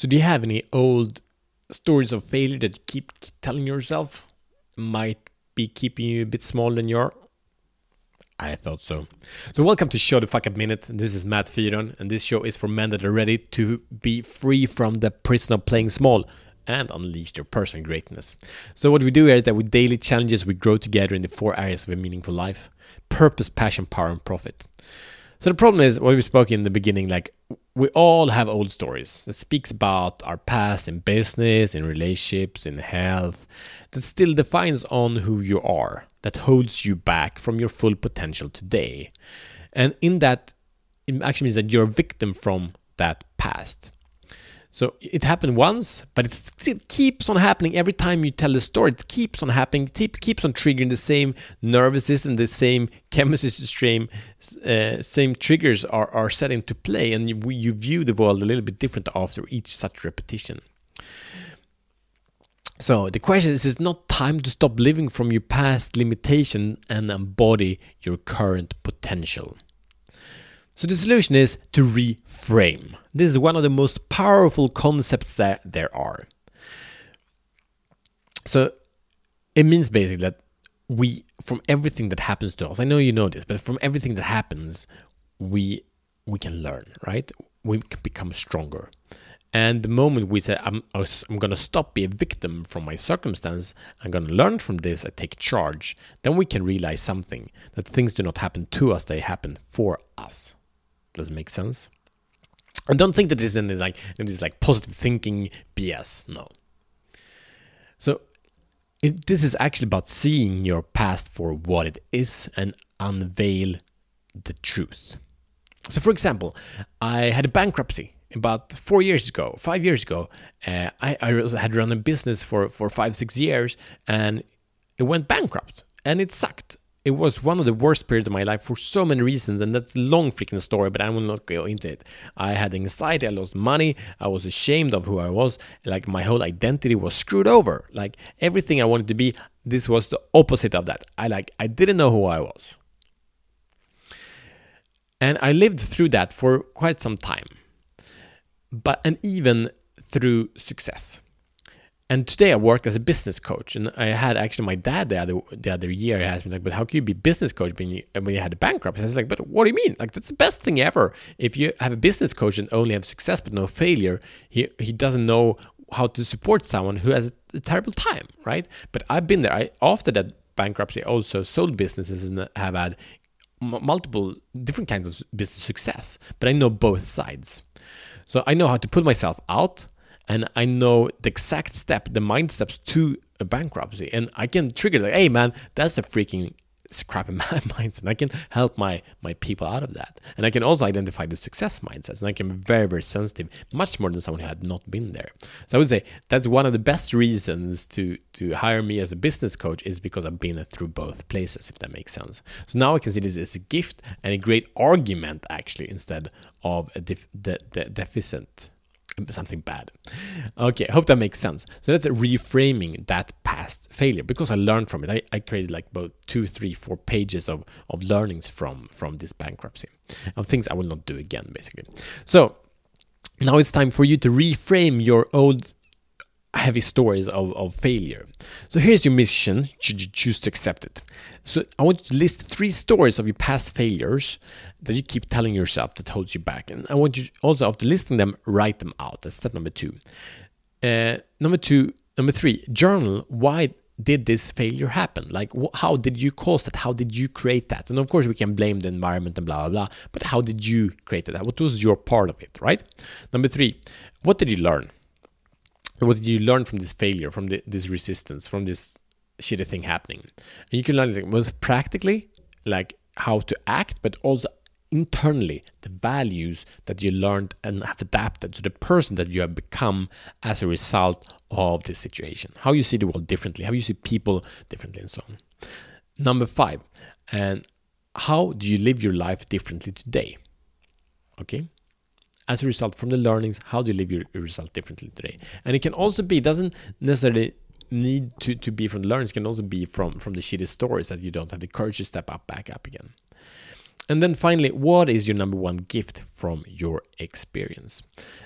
So, do you have any old stories of failure that you keep telling yourself might be keeping you a bit smaller than you are? I thought so. So, welcome to Show the Fuck Up Minute. This is Matt Fyron, and this show is for men that are ready to be free from the prison of playing small and unleash your personal greatness. So, what we do here is that with daily challenges, we grow together in the four areas of a meaningful life purpose, passion, power, and profit. So the problem is what we spoke in the beginning, like we all have old stories that speaks about our past in business, in relationships, in health, that still defines on who you are, that holds you back from your full potential today. And in that, it actually means that you're a victim from that past. So it happened once, but it keeps on happening every time you tell the story. It keeps on happening, it keeps on triggering the same nervous system, the same chemistry stream, uh, same triggers are, are set into play, and you, you view the world a little bit different after each such repetition. So the question is: Is not time to stop living from your past limitation and embody your current potential? So the solution is to reframe. This is one of the most powerful concepts that there are. So it means basically that we from everything that happens to us, I know you know this, but from everything that happens, we we can learn, right? We can become stronger. And the moment we say, I'm, I'm going to stop being a victim from my circumstance, I'm going to learn from this, I take charge, then we can realize something that things do not happen to us, they happen for us. Does it make sense? And don't think that this is like this like positive thinking BS. No. So it, this is actually about seeing your past for what it is and unveil the truth. So, for example, I had a bankruptcy about four years ago, five years ago. Uh, I, I had run a business for, for five, six years and it went bankrupt and it sucked it was one of the worst periods of my life for so many reasons, and that's a long freaking story, but I will not go into it. I had anxiety, I lost money, I was ashamed of who I was, like my whole identity was screwed over. Like everything I wanted to be, this was the opposite of that. I like I didn't know who I was. And I lived through that for quite some time. But and even through success. And today I work as a business coach, and I had actually my dad the other the other year he asked me like, "But how can you be business coach when you when you had a bankruptcy?" I was like, "But what do you mean? Like that's the best thing ever. If you have a business coach and only have success but no failure, he he doesn't know how to support someone who has a terrible time, right? But I've been there. I after that bankruptcy also sold businesses and have had multiple different kinds of business success. But I know both sides, so I know how to put myself out and I know the exact step, the mind steps to a bankruptcy, and I can trigger like, hey man, that's a freaking crappy mindset. And I can help my my people out of that, and I can also identify the success mindsets, and I can be very very sensitive, much more than someone who had not been there. So I would say that's one of the best reasons to to hire me as a business coach is because I've been through both places, if that makes sense. So now I can see this as a gift and a great argument actually instead of a def- de- de- deficit something bad. Okay, I hope that makes sense. So that's reframing that past failure because I learned from it. I, I created like about two, three, four pages of, of learnings from from this bankruptcy of things I will not do again, basically. So now it's time for you to reframe your old heavy stories of, of failure. So here's your mission, should you choose to accept it. So I want you to list three stories of your past failures that you keep telling yourself that holds you back. And I want you also, after listing them, write them out. That's step number two. Uh, number two, number three, journal why did this failure happen? Like, wh- how did you cause that? How did you create that? And of course, we can blame the environment and blah, blah, blah. But how did you create that? What was your part of it, right? Number three, what did you learn? What did you learn from this failure, from the, this resistance, from this shitty thing happening? And you can learn like, both practically, like how to act, but also internally the values that you learned and have adapted to the person that you have become as a result of this situation. How you see the world differently, how you see people differently, and so on. Number five, and how do you live your life differently today? Okay, as a result from the learnings, how do you live your result differently today? And it can also be, doesn't necessarily need to, to be from the learnings, can also be from, from the shitty stories that you don't have the courage to step up, back up again. And then finally, what is your number one gift from your experience?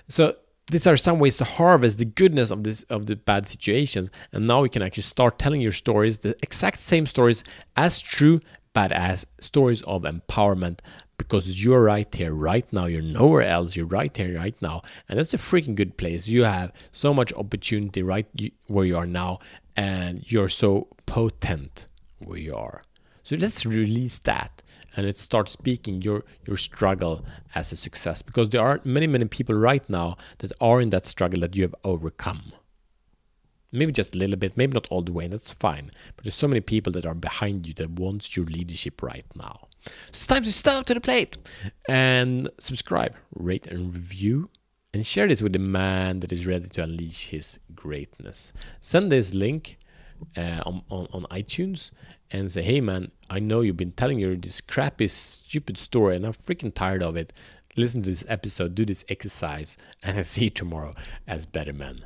So these are some ways to harvest the goodness of this of the bad situations and now you can actually start telling your stories the exact same stories as true but as stories of empowerment because you're right here right now. You're nowhere else. You're right here right now. And that's a freaking good place. You have so much opportunity right where you are now and you're so potent where you are. So let's release that and let's start speaking your your struggle as a success because there are many many people right now that are in that struggle that you have overcome maybe just a little bit maybe not all the way and that's fine but there's so many people that are behind you that wants your leadership right now so it's time to step to the plate and subscribe rate and review and share this with the man that is ready to unleash his greatness send this link uh, on, on, on iTunes and say, hey man, I know you've been telling your this crappy, stupid story, and I'm freaking tired of it. Listen to this episode, do this exercise, and I see you tomorrow as better man.